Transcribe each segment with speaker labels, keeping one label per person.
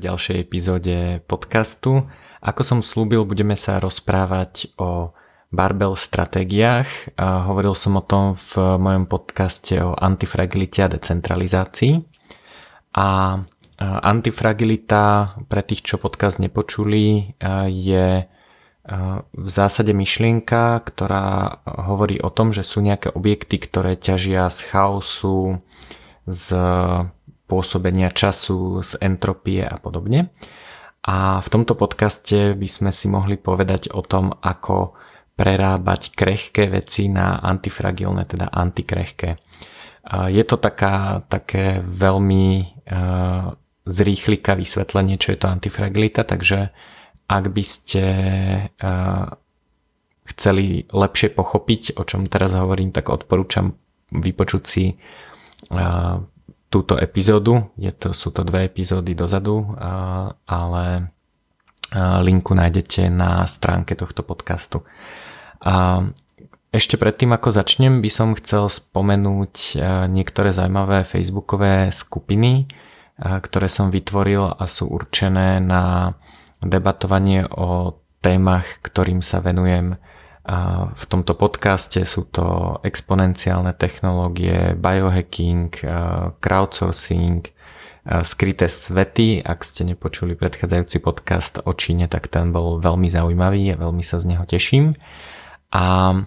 Speaker 1: ďalšej epizóde podcastu. Ako som slúbil, budeme sa rozprávať o barbell stratégiách. Hovoril som o tom v mojom podcaste o antifragilite a decentralizácii. A antifragilita, pre tých, čo podcast nepočuli, je v zásade myšlienka, ktorá hovorí o tom, že sú nejaké objekty, ktoré ťažia z chaosu, z pôsobenia času, z entropie a podobne. A v tomto podcaste by sme si mohli povedať o tom, ako prerábať krehké veci na antifragilné, teda antikrehké. Je to taká, také veľmi uh, zrýchlika vysvetlenie, čo je to antifragilita, takže ak by ste uh, chceli lepšie pochopiť, o čom teraz hovorím, tak odporúčam vypočuť si uh, túto epizódu. Je to, sú to dve epizódy dozadu, ale linku nájdete na stránke tohto podcastu. A ešte predtým, ako začnem, by som chcel spomenúť niektoré zaujímavé facebookové skupiny, ktoré som vytvoril a sú určené na debatovanie o témach, ktorým sa venujem v tomto podcaste sú to exponenciálne technológie, biohacking, crowdsourcing, skryté svety. Ak ste nepočuli predchádzajúci podcast o Číne, tak ten bol veľmi zaujímavý a veľmi sa z neho teším. A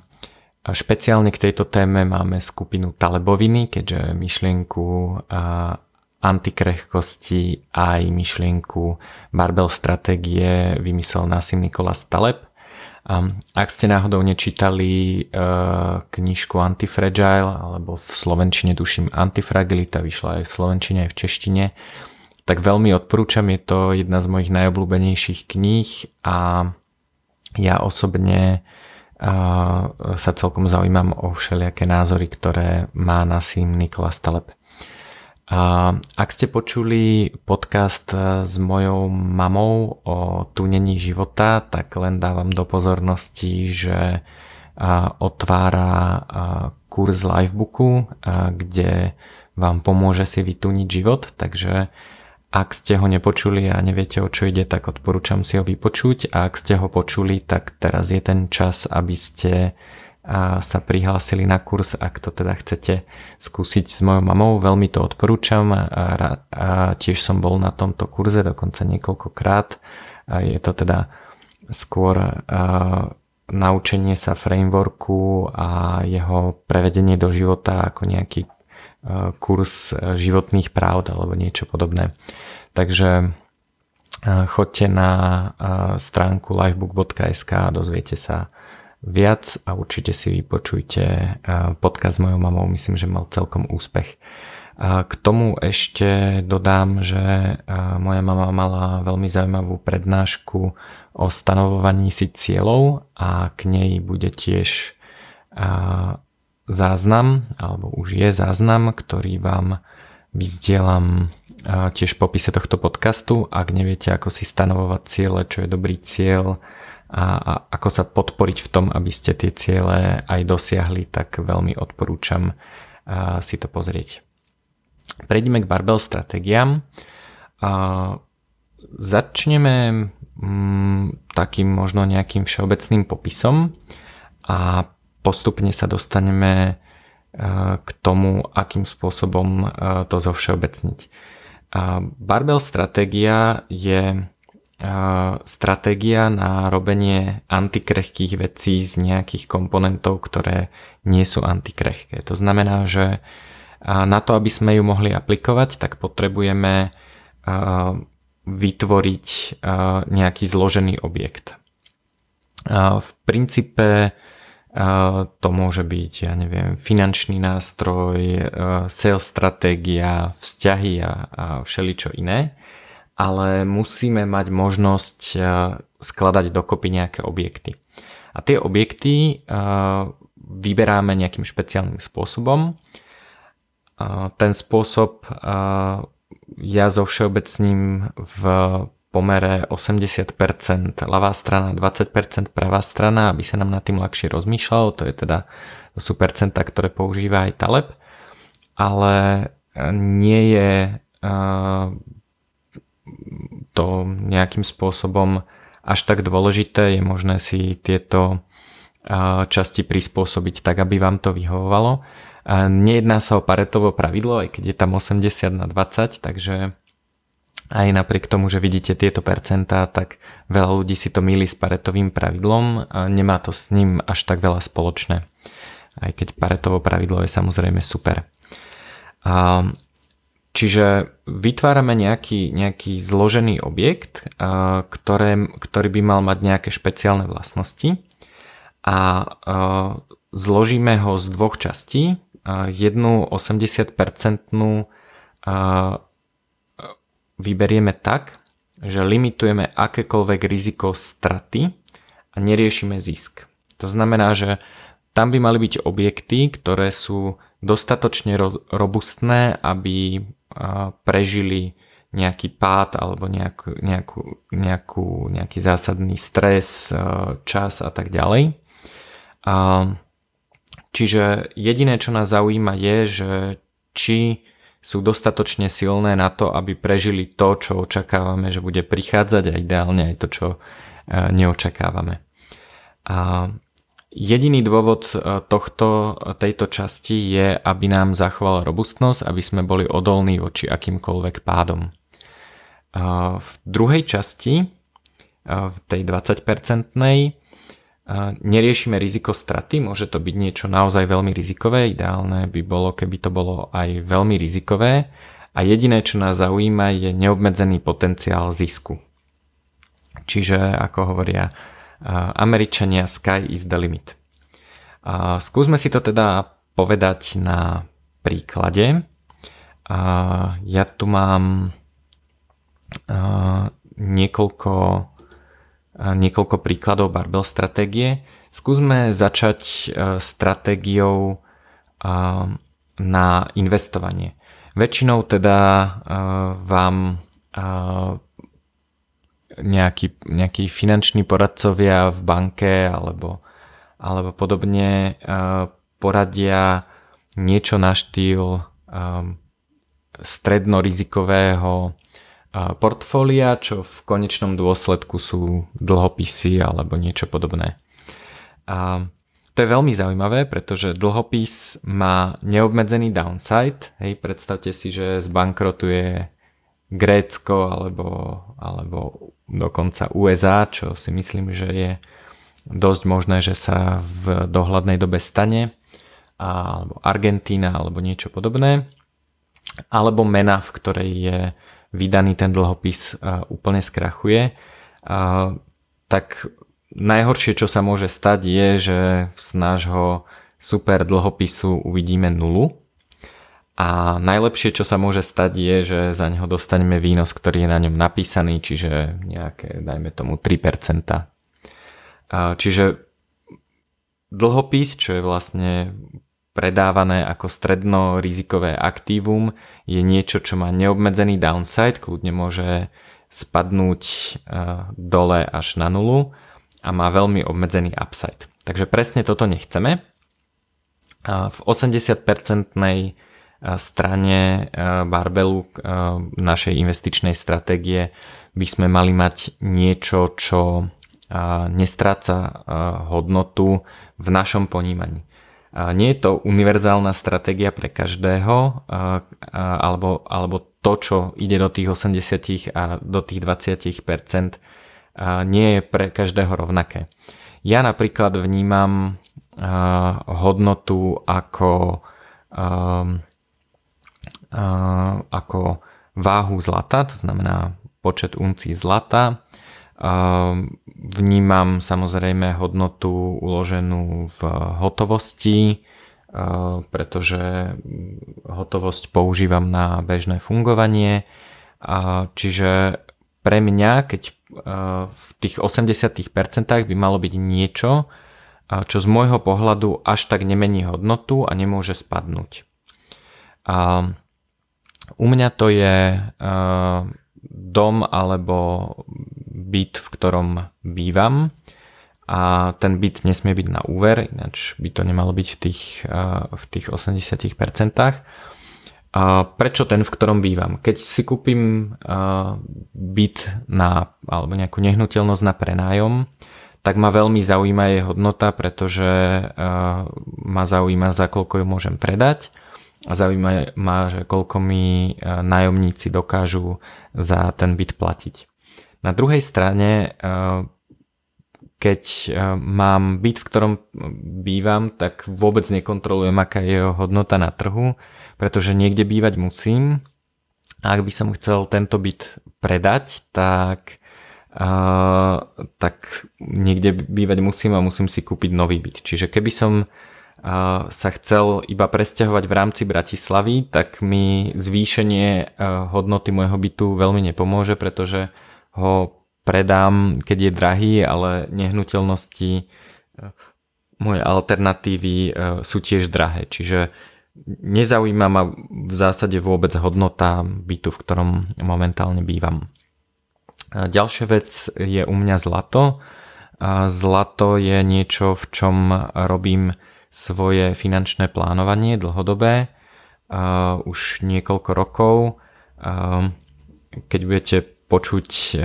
Speaker 1: špeciálne k tejto téme máme skupinu Taleboviny, keďže myšlienku antikrehkosti aj myšlienku barbel stratégie vymyslel Nassim Nikolas Taleb ak ste náhodou nečítali uh, knižku Antifragile, alebo v slovenčine duším Antifragilita, vyšla aj v slovenčine aj v češtine, tak veľmi odporúčam, je to jedna z mojich najobľúbenejších kníh a ja osobne uh, sa celkom zaujímam o všelijaké názory, ktoré má Nassim Nikolas Taleb. A ak ste počuli podcast e, s mojou mamou o tunení života, tak len dávam do pozornosti, že e, otvára e, kurz Livebooku, kde vám pomôže si vytúniť život, takže ak ste ho nepočuli a neviete o čo ide, tak odporúčam si ho vypočuť. A ak ste ho počuli, tak teraz je ten čas, aby ste a sa prihlásili na kurz, ak to teda chcete skúsiť s mojou mamou, veľmi to odporúčam a, a tiež som bol na tomto kurze dokonca niekoľkokrát a je to teda skôr a, naučenie sa frameworku a jeho prevedenie do života ako nejaký a, kurz životných práv alebo niečo podobné. Takže choďte na stránku livebook.sk a dozviete sa viac a určite si vypočujte podcast s mojou mamou, myslím, že mal celkom úspech. K tomu ešte dodám, že moja mama mala veľmi zaujímavú prednášku o stanovovaní si cieľov a k nej bude tiež záznam, alebo už je záznam, ktorý vám vyzdielam tiež v popise tohto podcastu. Ak neviete, ako si stanovovať ciele, čo je dobrý cieľ, a, a ako sa podporiť v tom, aby ste tie ciele aj dosiahli, tak veľmi odporúčam si to pozrieť. Prejdeme k barbell stratégiám. Začneme mm, takým možno nejakým všeobecným popisom a postupne sa dostaneme k tomu, akým spôsobom to zovšeobecniť. Barbell stratégia je stratégia na robenie antikrehkých vecí z nejakých komponentov, ktoré nie sú antikrehké. To znamená, že na to, aby sme ju mohli aplikovať, tak potrebujeme vytvoriť nejaký zložený objekt. V princípe to môže byť, ja neviem, finančný nástroj, sales stratégia, vzťahy a, všeličo iné ale musíme mať možnosť eh, skladať dokopy nejaké objekty. A tie objekty eh, vyberáme nejakým špeciálnym spôsobom. Ten spôsob ja zo všeobecním v pomere 80% ľavá strana, 20% pravá strana, aby sa nám na tým ľahšie rozmýšľalo. To je teda to sú percenta, ktoré používa aj Taleb. Ale nie je to nejakým spôsobom až tak dôležité, je možné si tieto časti prispôsobiť tak, aby vám to vyhovovalo. Nejedná sa o paretovo pravidlo, aj keď je tam 80 na 20, takže aj napriek tomu, že vidíte tieto percentá, tak veľa ľudí si to milí s paretovým pravidlom a nemá to s ním až tak veľa spoločné. Aj keď paretovo pravidlo je samozrejme super. A Čiže vytvárame nejaký, nejaký zložený objekt, ktoré, ktorý by mal mať nejaké špeciálne vlastnosti a zložíme ho z dvoch častí. Jednu 80% vyberieme tak, že limitujeme akékoľvek riziko straty a neriešime zisk. To znamená, že tam by mali byť objekty, ktoré sú dostatočne robustné, aby prežili nejaký pád alebo nejakú, nejakú, nejakú, nejaký zásadný stres, čas a tak ďalej. Čiže jediné, čo nás zaujíma je, že či sú dostatočne silné na to, aby prežili to, čo očakávame, že bude prichádzať a ideálne aj to, čo neočakávame. A Jediný dôvod e, tohto, tejto časti je, aby nám zachoval robustnosť, aby sme boli odolní voči akýmkoľvek pádom. E, v druhej časti, e, v tej 20-percentnej, neriešime riziko straty, môže to byť niečo naozaj veľmi rizikové, ideálne by bolo, keby to bolo aj veľmi rizikové a jediné, čo nás zaujíma, je neobmedzený potenciál zisku. Čiže, ako hovoria Američania Sky is the limit. Skúsme si to teda povedať na príklade. Ja tu mám niekoľko, niekoľko príkladov barbell stratégie. Skúsme začať stratégiou na investovanie. Väčšinou teda vám nejakí, nejakí finanční poradcovia v banke alebo, alebo podobne uh, poradia niečo na štýl um, strednorizikového uh, portfólia, čo v konečnom dôsledku sú dlhopisy alebo niečo podobné. A to je veľmi zaujímavé, pretože dlhopis má neobmedzený downside. Hej, predstavte si, že zbankrotuje Grécko alebo, alebo dokonca USA, čo si myslím, že je dosť možné, že sa v dohľadnej dobe stane, alebo Argentína, alebo niečo podobné, alebo mena, v ktorej je vydaný ten dlhopis úplne skrachuje, tak najhoršie, čo sa môže stať, je, že z nášho super dlhopisu uvidíme nulu, a najlepšie, čo sa môže stať, je, že za neho dostaneme výnos, ktorý je na ňom napísaný, čiže nejaké, dajme tomu 3%. Čiže dlhopis, čo je vlastne predávané ako stredno rizikové aktívum, je niečo, čo má neobmedzený downside, kľudne môže spadnúť dole až na nulu a má veľmi obmedzený upside. Takže presne toto nechceme. V 80-percentnej strane eh, barbelu eh, našej investičnej stratégie by sme mali mať niečo, čo eh, nestráca hodnotu v našom ponímaní. Nie je to univerzálna stratégia pre každého, alebo, alebo to, čo ide do tých 80 a do tých 20 nie je pre každého rovnaké. Ja napríklad vnímam hodnotu ako ako váhu zlata, to znamená počet uncí zlata. Vnímam samozrejme hodnotu uloženú v hotovosti, pretože hotovosť používam na bežné fungovanie. Čiže pre mňa, keď v tých 80% by malo byť niečo, čo z môjho pohľadu až tak nemení hodnotu a nemôže spadnúť. U mňa to je uh, dom alebo byt, v ktorom bývam a ten byt nesmie byť na úver, ináč by to nemalo byť v tých, uh, v tých 80%. Prečo ten, v ktorom bývam? Keď si kúpim byt na, alebo nejakú nehnuteľnosť na prenájom, tak ma veľmi zaujíma jej hodnota, pretože ma zaujíma, za koľko ju môžem predať a zaujíma ma, že koľko mi nájomníci dokážu za ten byt platiť. Na druhej strane keď e, mám byt, v ktorom bývam, tak vôbec nekontrolujem, aká je jeho hodnota na trhu, pretože niekde bývať musím. A ak by som chcel tento byt predať, tak, tak niekde bývať musím a musím si kúpiť nový byt. Čiže keby som sa chcel iba presťahovať v rámci Bratislavy, tak mi zvýšenie uh, hodnoty môjho bytu veľmi nepomôže, pretože ho predám, keď je drahý, ale nehnuteľnosti, e, moje alternatívy e, sú tiež drahé. Čiže nezaujíma ma v zásade vôbec hodnota bytu, v ktorom momentálne bývam. Ďalšia vec je u mňa zlato. Zlato je niečo, v čom robím svoje finančné plánovanie dlhodobé už niekoľko rokov. Keď budete počuť e,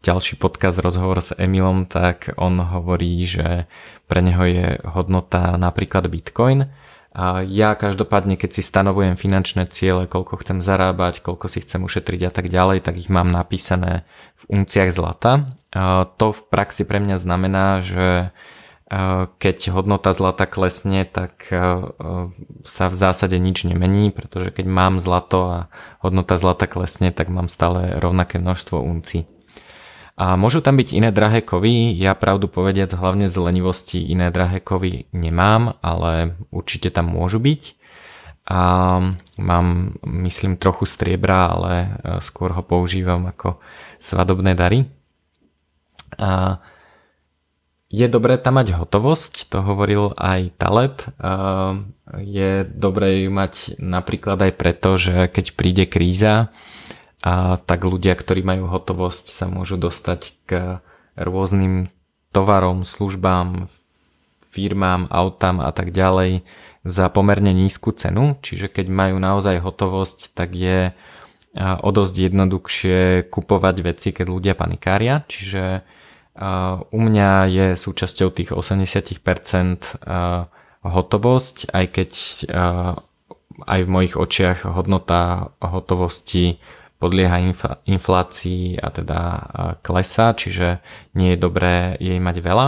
Speaker 1: ďalší podcast, rozhovor s Emilom, tak on hovorí, že pre neho je hodnota napríklad Bitcoin. A ja každopádne, keď si stanovujem finančné ciele, koľko chcem zarábať, koľko si chcem ušetriť a tak ďalej, tak ich mám napísané v unciach zlata. A to v praxi pre mňa znamená, že keď hodnota zlata klesne, tak sa v zásade nič nemení, pretože keď mám zlato a hodnota zlata klesne, tak mám stále rovnaké množstvo uncí. A môžu tam byť iné drahé kovy, ja pravdu povediac hlavne z lenivosti iné drahé kovy nemám, ale určite tam môžu byť. A mám, myslím, trochu striebra, ale skôr ho používam ako svadobné dary. A je dobré tam mať hotovosť, to hovoril aj Taleb. Je dobré ju mať napríklad aj preto, že keď príde kríza, tak ľudia, ktorí majú hotovosť, sa môžu dostať k rôznym tovarom, službám, firmám, autám a tak ďalej za pomerne nízku cenu. Čiže keď majú naozaj hotovosť, tak je o dosť jednoduchšie kupovať veci, keď ľudia panikária. Čiže u mňa je súčasťou tých 80% hotovosť, aj keď aj v mojich očiach hodnota hotovosti podlieha inflácii a teda klesa, čiže nie je dobré jej mať veľa.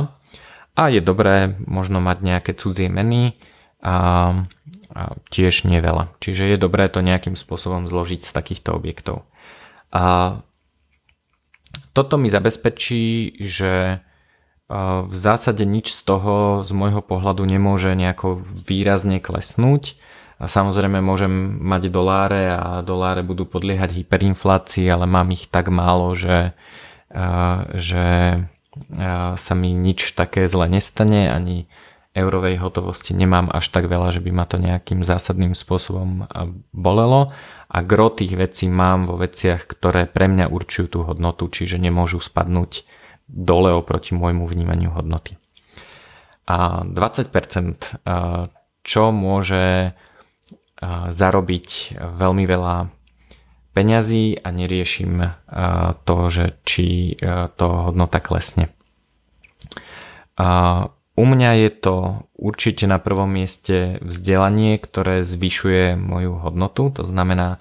Speaker 1: A je dobré možno mať nejaké cudzie meny a, a tiež nie veľa. Čiže je dobré to nejakým spôsobom zložiť z takýchto objektov. A toto mi zabezpečí, že v zásade nič z toho z môjho pohľadu nemôže nejako výrazne klesnúť. A samozrejme môžem mať doláre a doláre budú podliehať hyperinflácii, ale mám ich tak málo, že, že sa mi nič také zle nestane, ani eurovej hotovosti nemám až tak veľa, že by ma to nejakým zásadným spôsobom bolelo a gro tých vecí mám vo veciach, ktoré pre mňa určujú tú hodnotu, čiže nemôžu spadnúť dole oproti môjmu vnímaniu hodnoty. A 20% čo môže zarobiť veľmi veľa peňazí a neriešim to, že či to hodnota klesne. U mňa je to určite na prvom mieste vzdelanie, ktoré zvyšuje moju hodnotu, to znamená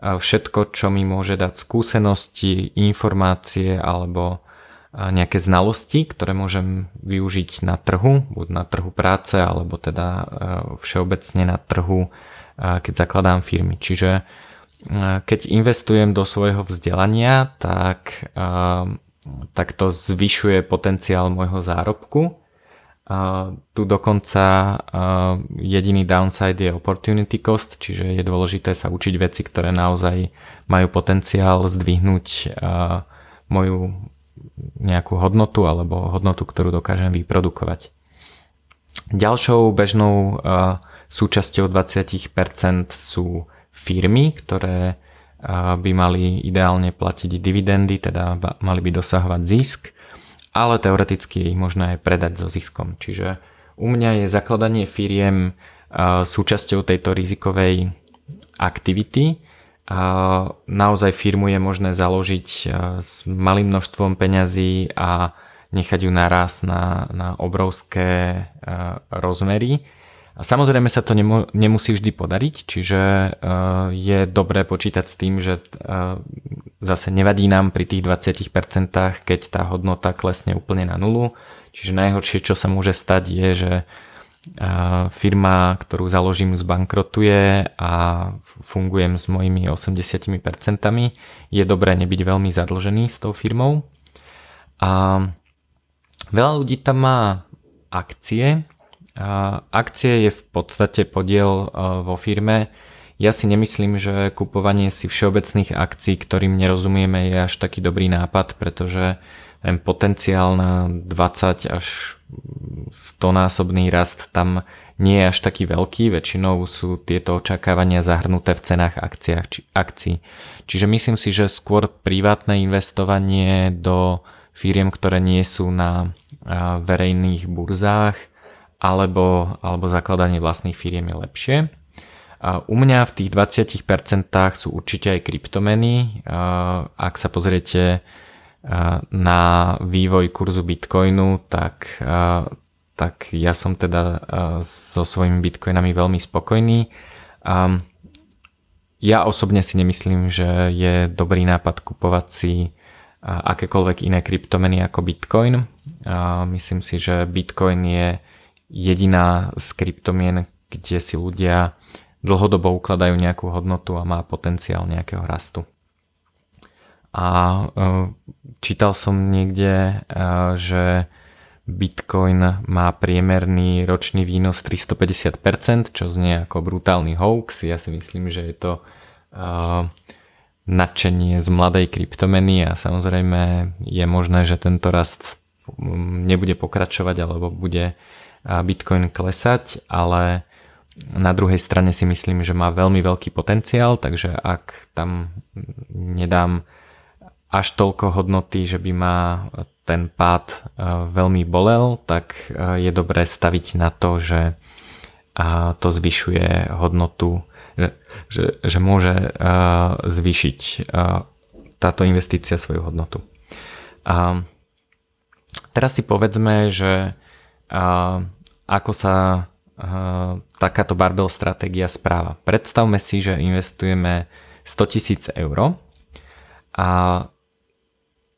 Speaker 1: všetko, čo mi môže dať skúsenosti, informácie alebo nejaké znalosti, ktoré môžem využiť na trhu, buď na trhu práce alebo teda všeobecne na trhu, keď zakladám firmy. Čiže keď investujem do svojho vzdelania, tak, tak to zvyšuje potenciál môjho zárobku Tu dokonca uh, jediný downside je opportunity cost, čiže je dôležité sa učiť veci, ktoré naozaj majú potenciál zdvihnúť uh, moju nejakú hodnotu alebo hodnotu, ktorú dokážem vyprodukovať. Ďalšou bežnou súčasťou 20% sú firmy, ktoré by mali ideálne platiť dividendy, teda mali by dosahovať zisk ale teoreticky je ich možné aj predať so ziskom. Čiže u mňa je zakladanie firiem súčasťou tejto rizikovej aktivity. Naozaj firmu je možné založiť s malým množstvom peňazí a nechať ju naraz na, na obrovské rozmery. A samozrejme sa to nemu, nemusí vždy podariť, čiže uh, je dobré počítať s tým, že uh, zase nevadí nám pri tých 20%, keď tá hodnota klesne úplne na nulu. Čiže najhoršie, čo sa môže stať, je, že uh, firma, ktorú založím, zbankrotuje a fungujem s mojimi 80%. Je dobré nebyť veľmi zadlžený s tou firmou. A veľa ľudí tam má akcie, Akcie je v podstate podiel vo firme. Ja si nemyslím, že kupovanie si všeobecných akcií, ktorým nerozumieme, je až taký dobrý nápad, pretože ten potenciál na 20 až 100 násobný rast tam nie je až taký veľký, väčšinou sú tieto očakávania zahrnuté v cenách akciách, či, akcií. Čiže myslím si, že skôr privátne investovanie do firiem, ktoré nie sú na verejných burzách, alebo, alebo zakladanie vlastných firiem je lepšie. U mňa v tých 20% sú určite aj kryptomeny. Ak sa pozriete na vývoj kurzu Bitcoinu, tak, tak ja som teda so svojimi Bitcoinami veľmi spokojný. Ja osobne si nemyslím, že je dobrý nápad kupovať si akékoľvek iné kryptomeny ako Bitcoin. Myslím si, že Bitcoin je jediná z kryptomien, kde si ľudia dlhodobo ukladajú nejakú hodnotu a má potenciál nejakého rastu. A e, čítal som niekde, e, že Bitcoin má priemerný ročný výnos 350%, čo znie ako brutálny hoax. Ja si myslím, že je to uh, nadšenie z mladej kryptomeny a samozrejme je možné, že tento rast nebude pokračovať alebo bude Bitcoin klesať, ale na druhej strane si myslím, že má veľmi veľký potenciál, takže ak tam nedám až toľko hodnoty, že by ma ten pád e, veľmi bolel, tak e, je dobré staviť na to, že to zvyšuje hodnotu, že, že môže e, zvýšiť táto investícia svoju hodnotu. A teraz si povedzme, že ako sa takáto barbell stratégia správa. Predstavme si, že investujeme 100 tisíc eur a,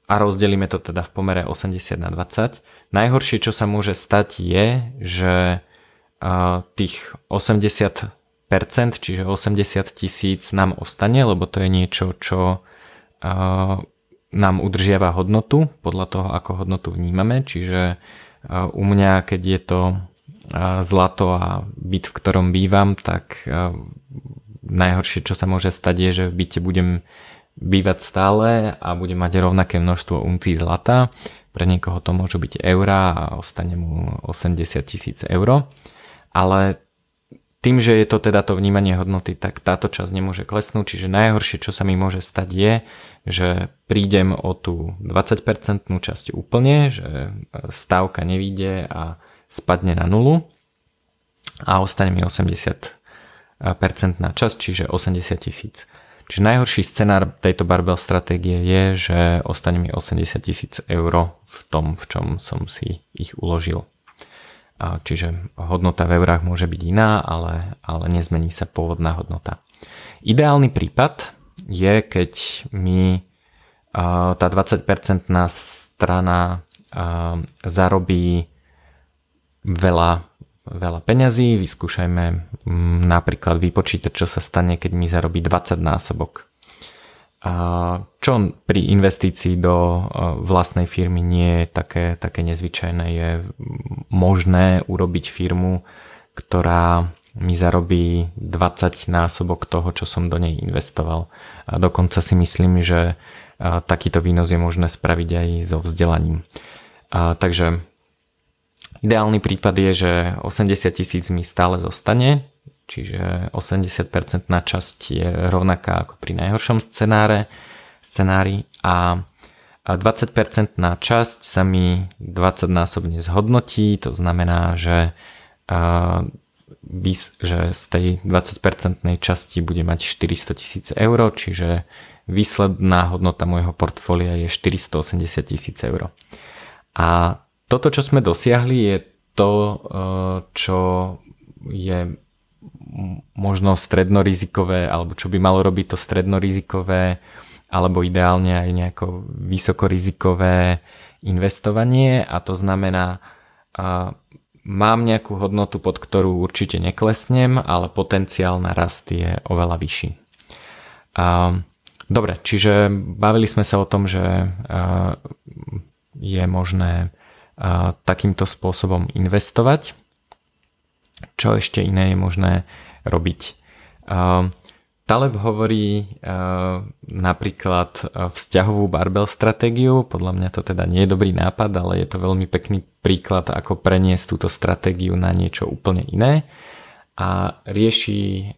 Speaker 1: a rozdelíme to teda v pomere 80 na 20. Najhoršie, čo sa môže stať je, že tých 80%, čiže 80 tisíc nám ostane, lebo to je niečo, čo nám udržiava hodnotu podľa toho, ako hodnotu vnímame, čiže u mňa, keď je to zlato a byt, v ktorom bývam, tak najhoršie, čo sa môže stať, je, že v byte budem bývať stále a budem mať rovnaké množstvo uncí zlata. Pre niekoho to môžu byť eurá a ostane mu 80 tisíc eur. Ale tým, že je to teda to vnímanie hodnoty, tak táto časť nemôže klesnúť, čiže najhoršie, čo sa mi môže stať je, že prídem o tú 20% časť úplne, že stávka nevíde a spadne na nulu a ostane mi 80% na časť, čiže 80 tisíc. Čiže najhorší scenár tejto barbell stratégie je, že ostane mi 80 tisíc eur v tom, v čom som si ich uložil. Čiže hodnota v eurách môže byť iná, ale, ale nezmení sa pôvodná hodnota. Ideálny prípad je, keď mi tá 20% strana zarobí veľa, veľa peňazí. Vyskúšajme napríklad vypočítať, čo sa stane, keď mi zarobí 20 násobok. Čo pri investícii do vlastnej firmy nie je také, také nezvyčajné. Je možné urobiť firmu, ktorá mi zarobí 20 násobok toho, čo som do nej investoval. A dokonca si myslím, že takýto výnos je možné spraviť aj so vzdelaním. A, takže ideálny prípad je, že 80 tisíc mi stále zostane, čiže 80% na časť je rovnaká ako pri najhoršom scenáre, scenári a 20% na časť sa mi 20 násobne zhodnotí, to znamená, že že z tej 20% časti bude mať 400 tisíc eur, čiže výsledná hodnota môjho portfólia je 480 tisíc eur. A toto, čo sme dosiahli, je to, čo je možno strednorizikové, alebo čo by malo robiť to strednorizikové, alebo ideálne aj nejako vysokorizikové investovanie a to znamená, a mám nejakú hodnotu, pod ktorú určite neklesnem, ale potenciál na rast je oveľa vyšší. A, dobre, čiže bavili sme sa o tom, že a, je možné a, takýmto spôsobom investovať čo ešte iné je možné robiť. Taleb hovorí napríklad vzťahovú barbell stratégiu, podľa mňa to teda nie je dobrý nápad, ale je to veľmi pekný príklad, ako preniesť túto stratégiu na niečo úplne iné. A rieši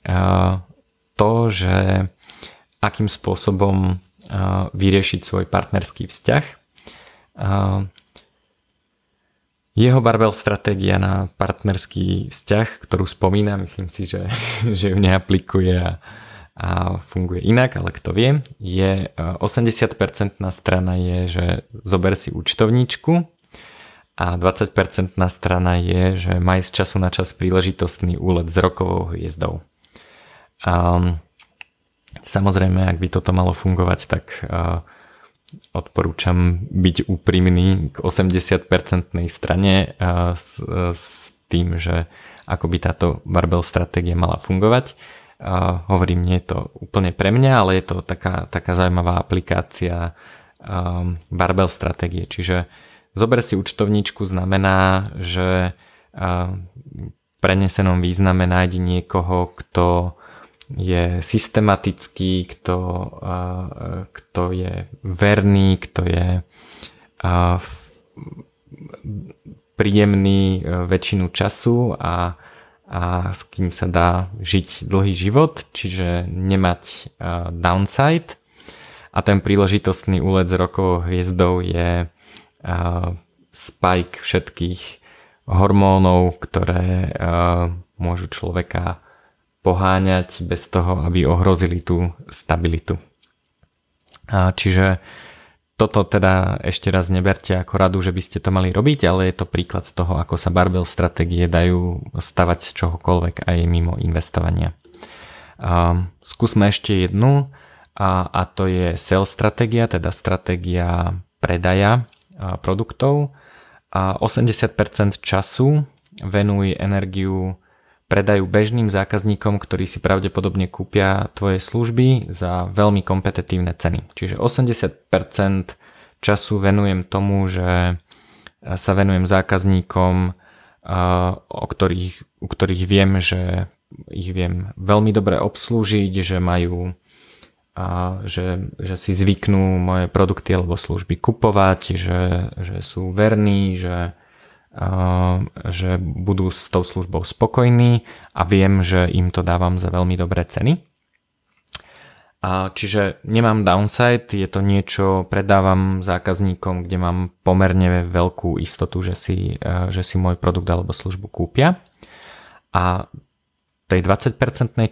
Speaker 1: to, že akým spôsobom vyriešiť svoj partnerský vzťah jeho barbel stratégia na partnerský vzťah, ktorú spomína, myslím si, že, že ju neaplikuje a, a funguje inak, ale kto vie, je 80% e, strana je, že zober si účtovníčku a 20% strana je, že maj z času na čas príležitostný úlet s rokovou hviezdou. Um, samozrejme, ak by toto malo fungovať, tak uh, odporúčam byť úprimný k 80% strane s, s tým, že ako by táto barbell stratégia mala fungovať. Hovorím, nie je to úplne pre mňa, ale je to taká, taká zaujímavá aplikácia um, barbell stratégie. Čiže zober si účtovníčku znamená, že v prenesenom význame nájdi niekoho, kto je systematický, kto, kto je verný, kto je príjemný e, väčšinu času a, a s kým sa dá žiť dlhý život, čiže nemať downside. A ten príležitostný úlet s rokovou hviezdou je spike všetkých hormónov, ktoré môžu človeka poháňať bez toho, aby ohrozili tú stabilitu. A čiže toto teda ešte raz neberte ako radu, že by ste to mali robiť, ale je to príklad toho, ako sa barbell stratégie dajú stavať z čohokoľvek aj mimo investovania. A skúsme ešte jednu a, a to je sales stratégia, teda stratégia predaja produktov. A 80% času venuj energiu predajú bežným zákazníkom, ktorí si pravdepodobne kúpia tvoje služby za veľmi kompetitívne ceny. Čiže 80% času venujem tomu, že sa venujem zákazníkom, o ktorých, u ktorých viem, že ich viem veľmi dobre obslúžiť, že majú a že, že si zvyknú moje produkty alebo služby kupovať, že, že sú verní, že že budú s tou službou spokojní a viem, že im to dávam za veľmi dobré ceny. Čiže nemám downside, je to niečo, predávam zákazníkom, kde mám pomerne veľkú istotu, že si, e, že si môj produkt alebo službu kúpia. A tej 20%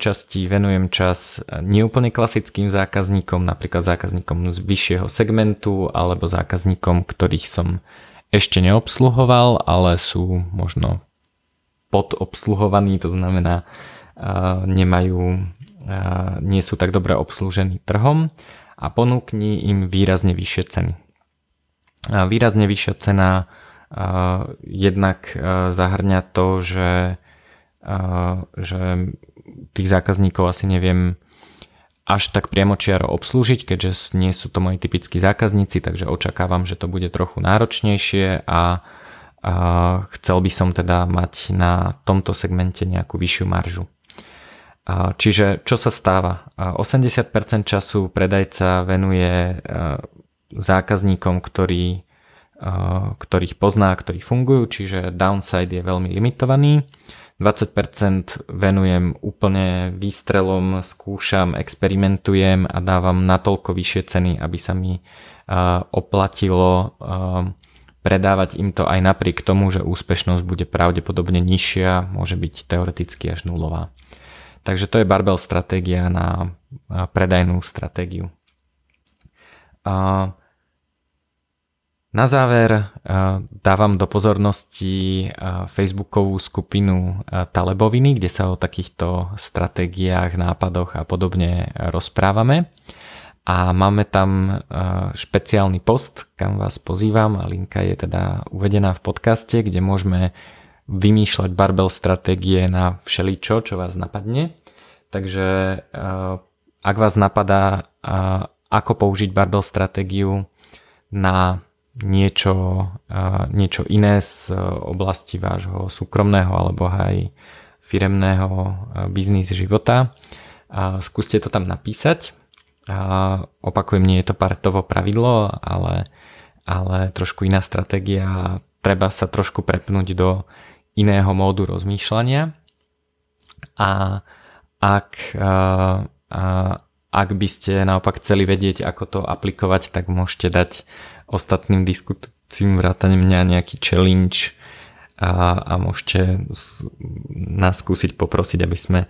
Speaker 1: časti venujem čas neúplne klasickým zákazníkom, napríklad zákazníkom z vyššieho segmentu alebo zákazníkom, ktorých som ešte neobsluhoval, ale sú možno podobsluhovaní, to znamená nemajú, nie sú tak dobre obslúžení trhom a ponúkni im výrazne vyššie ceny. Výrazne vyššia cena jednak zahrňa to, že, že tých zákazníkov asi neviem až tak priamočiaro obslúžiť, keďže nie sú to moji typickí zákazníci, takže očakávam, že to bude trochu náročnejšie a, a chcel by som teda mať na tomto segmente nejakú vyššiu maržu. Čiže čo sa stáva? 80% času predajca venuje zákazníkom, ktorí, ktorých pozná, ktorí fungujú, čiže downside je veľmi limitovaný. 20% venujem úplne výstrelom, skúšam, experimentujem a dávam natoľko vyššie ceny, aby sa mi oplatilo predávať im to aj napriek tomu, že úspešnosť bude pravdepodobne nižšia, môže byť teoreticky až nulová. Takže to je barbell stratégia na predajnú stratégiu. Na záver dávam do pozornosti facebookovú skupinu Taleboviny, kde sa o takýchto stratégiách, nápadoch a podobne rozprávame. A máme tam špeciálny post, kam vás pozývam a linka je teda uvedená v podcaste, kde môžeme vymýšľať barbel stratégie na všeličo, čo vás napadne. Takže ak vás napadá, ako použiť barbel stratégiu na niečo, niečo iné z oblasti vášho súkromného alebo aj firemného biznis života. Skúste to tam napísať. Opakujem, nie je to paretovo pravidlo, ale, ale trošku iná stratégia. Treba sa trošku prepnúť do iného módu rozmýšľania. A ak, ak by ste naopak chceli vedieť, ako to aplikovať, tak môžete dať ostatným diskutujúcim vrátane mňa nejaký challenge a, a môžete nás skúsiť poprosiť, aby sme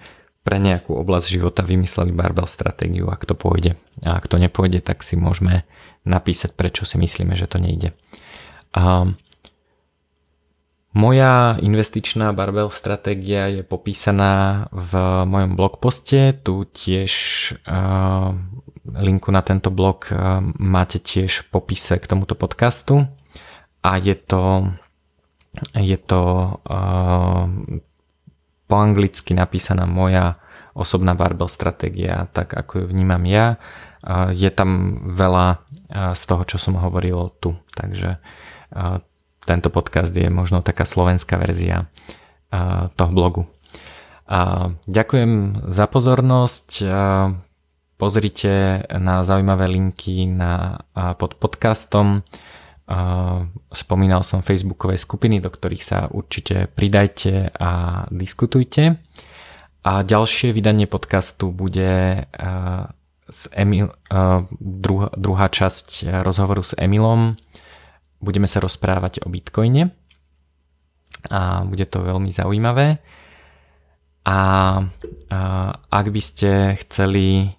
Speaker 1: pre nejakú oblasť života vymysleli barbell stratégiu, ak to pôjde. A ak to nepôjde, tak si môžeme napísať, prečo si myslíme, že to nejde. A moja investičná barbell stratégia je popísaná v mojom blogposte. Tu tiež uh, linku na tento blog uh, máte tiež v popise k tomuto podcastu. A je to, je to uh, po anglicky napísaná moja osobná barbell stratégia, tak ako ju vnímam ja. Je tam veľa z toho, čo som hovoril tu. Takže tento podcast je možno taká slovenská verzia toho blogu. Ďakujem za pozornosť. Pozrite na zaujímavé linky na, pod podcastom. Spomínal som facebookové skupiny, do ktorých sa určite pridajte a diskutujte. A ďalšie vydanie podcastu bude s Emil, druhá, časť rozhovoru s Emilom budeme sa rozprávať o Bitcoine a bude to veľmi zaujímavé. A, ak by ste chceli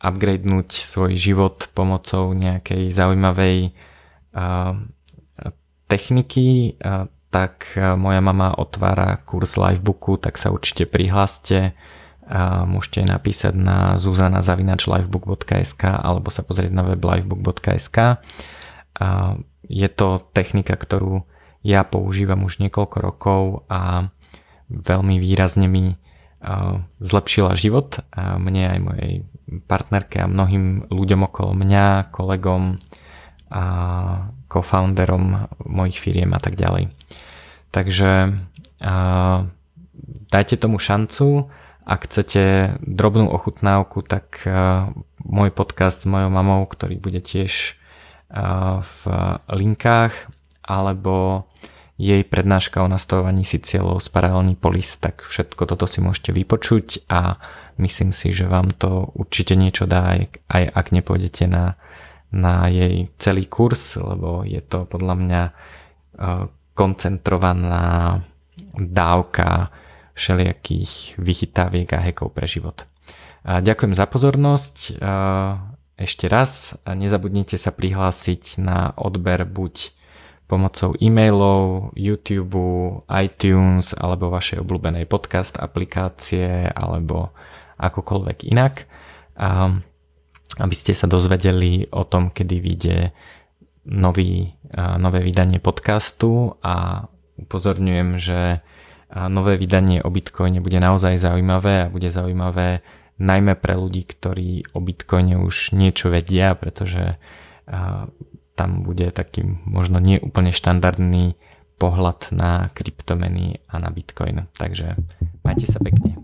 Speaker 1: upgradenúť svoj život pomocou nejakej zaujímavej techniky, tak moja mama otvára kurz Livebooku, tak sa určite prihláste. Môžete napísať na zuzana.livebook.sk alebo sa pozrieť na web livebook.sk. Je to technika, ktorú ja používam už niekoľko rokov a veľmi výrazne mi zlepšila život a mne aj mojej partnerke a mnohým ľuďom okolo mňa, kolegom a co-founderom mojich firiem a tak ďalej. Takže dajte tomu šancu. Ak chcete drobnú ochutnávku, tak môj podcast s mojou mamou, ktorý bude tiež v linkách alebo jej prednáška o nastavovaní si cieľov z paralelný polis, tak všetko toto si môžete vypočuť a myslím si, že vám to určite niečo dá, aj, ak nepôjdete na, na jej celý kurz, lebo je to podľa mňa e, koncentrovaná dávka všelijakých vychytáviek a hekov pre život. Ďakujem za pozornosť ešte raz nezabudnite sa prihlásiť na odber buď pomocou e-mailov, YouTube, iTunes alebo vašej obľúbenej podcast aplikácie alebo akokoľvek inak, aby ste sa dozvedeli o tom, kedy vyjde nový, nové vydanie podcastu. A upozorňujem, že nové vydanie o Bitcoine bude naozaj zaujímavé a bude zaujímavé najmä pre ľudí, ktorí o Bitcoine už niečo vedia, pretože tam bude taký možno nie úplne štandardný pohľad na kryptomeny a na Bitcoin. Takže majte sa pekne.